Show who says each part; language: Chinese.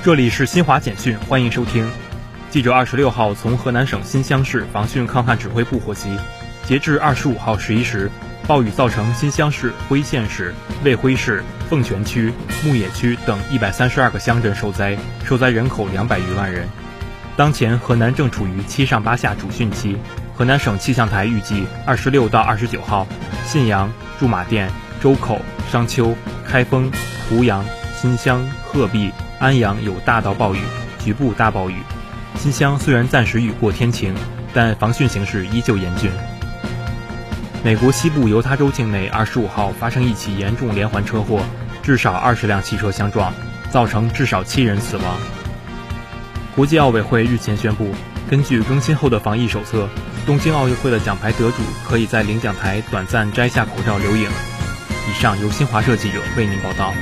Speaker 1: 这里是新华简讯，欢迎收听。记者二十六号从河南省新乡市防汛抗旱指挥部获悉，截至二十五号十一时，暴雨造成新乡市辉县市、卫辉市、凤泉区、牧野区等一百三十二个乡镇受灾，受灾人口两百余万人。当前，河南正处于七上八下主汛期。河南省气象台预计，二十六到二十九号，信阳、驻马店、周口、商丘、开封、濮阳、新乡、鹤壁。安阳有大到暴雨，局部大暴雨。新乡虽然暂时雨过天晴，但防汛形势依旧严峻。美国西部犹他州境内二十五号发生一起严重连环车祸，至少二十辆汽车相撞，造成至少七人死亡。国际奥委会日前宣布，根据更新后的防疫手册，东京奥运会的奖牌得主可以在领奖台短暂摘下口罩留影。以上由新华社记者为您报道。